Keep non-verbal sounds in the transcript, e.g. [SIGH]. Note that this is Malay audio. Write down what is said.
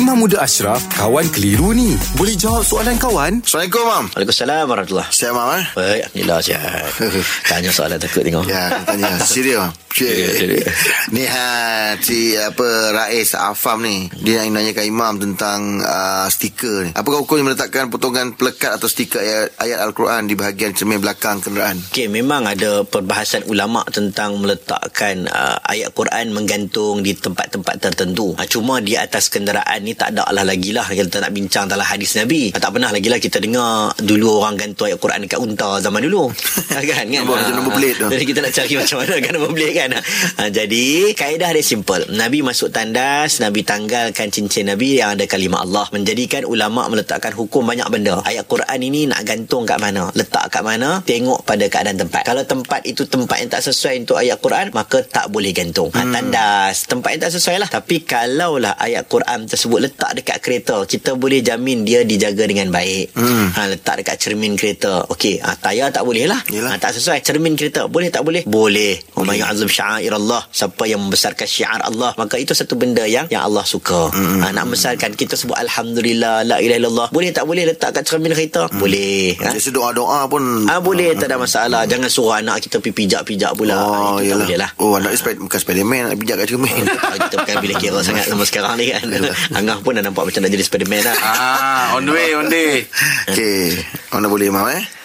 Imam Muda Ashraf, kawan keliru ni. Boleh jawab soalan kawan? Assalamualaikum, Mam. Waalaikumsalam warahmatullahi Siap, Mam, eh? Baik, Alhamdulillah sihat. [LAUGHS] Tanya soalan takut tengok. Ya, tanya. Serius, Mam. Serius. [LAUGHS] Ni ha, si apa Rais Afam ni dia yang nanyakan imam tentang uh, stiker ni. Apakah hukumnya meletakkan potongan pelekat atau stiker ayat, ayat Al-Quran di bahagian cermin belakang kenderaan? Okey, memang ada perbahasan ulama tentang meletakkan uh, ayat Quran menggantung di tempat-tempat tertentu. Uh, cuma di atas kenderaan ni tak ada lah lagi lah kita nak bincang tentang hadis Nabi. Uh, tak pernah lagi lah kita dengar dulu orang gantung ayat Quran dekat unta zaman dulu. [LAUGHS] kan kan? Nombor- Ah, nombor plate tu. Jadi kita nak cari macam mana kan nombor plate kan. Uh, jadi kaedah dia simple. Nabi masuk tandas, Nabi tanggalkan cincin Nabi yang ada kalimah Allah. Menjadikan ulama meletakkan hukum banyak benda. Ayat Quran ini nak gantung kat mana? Letak kat mana? Tengok pada keadaan tempat. Kalau tempat itu tempat yang tak sesuai untuk ayat Quran, maka tak boleh gantung. Ha, tandas, tempat yang tak sesuai lah. Tapi kalaulah ayat Quran tersebut letak dekat kereta, kita boleh jamin dia dijaga dengan baik. Hmm. Ha, letak dekat cermin kereta. Okey, ha, tayar tak boleh lah. Yelah. Ha, tak sesuai. Cermin kereta, boleh tak boleh? Boleh. Wa may yu'azzim sya'air Allah. Siapa yang membesarkan syiar Allah, maka itu satu benda yang yang Allah suka. Hmm. Ha, nak membesarkan kita sebut alhamdulillah, la ilaha illallah. Boleh tak boleh letak kat cermin kereta? Boleh. Ha? Biasa doa-doa pun Ah boleh tak ada masalah. Jangan suruh anak kita pergi pijak-pijak pula. Oh, itu tak yalah. boleh lah. Oh, anak dia Spider- bukan Spiderman nak bijak kat cermin. Kalau kita bukan bila kira sangat sama sekarang ni kan. Angah pun dah nampak macam nak jadi Spiderman lah. Ah, on the way, on the way. Okey, mana boleh, Mam, eh?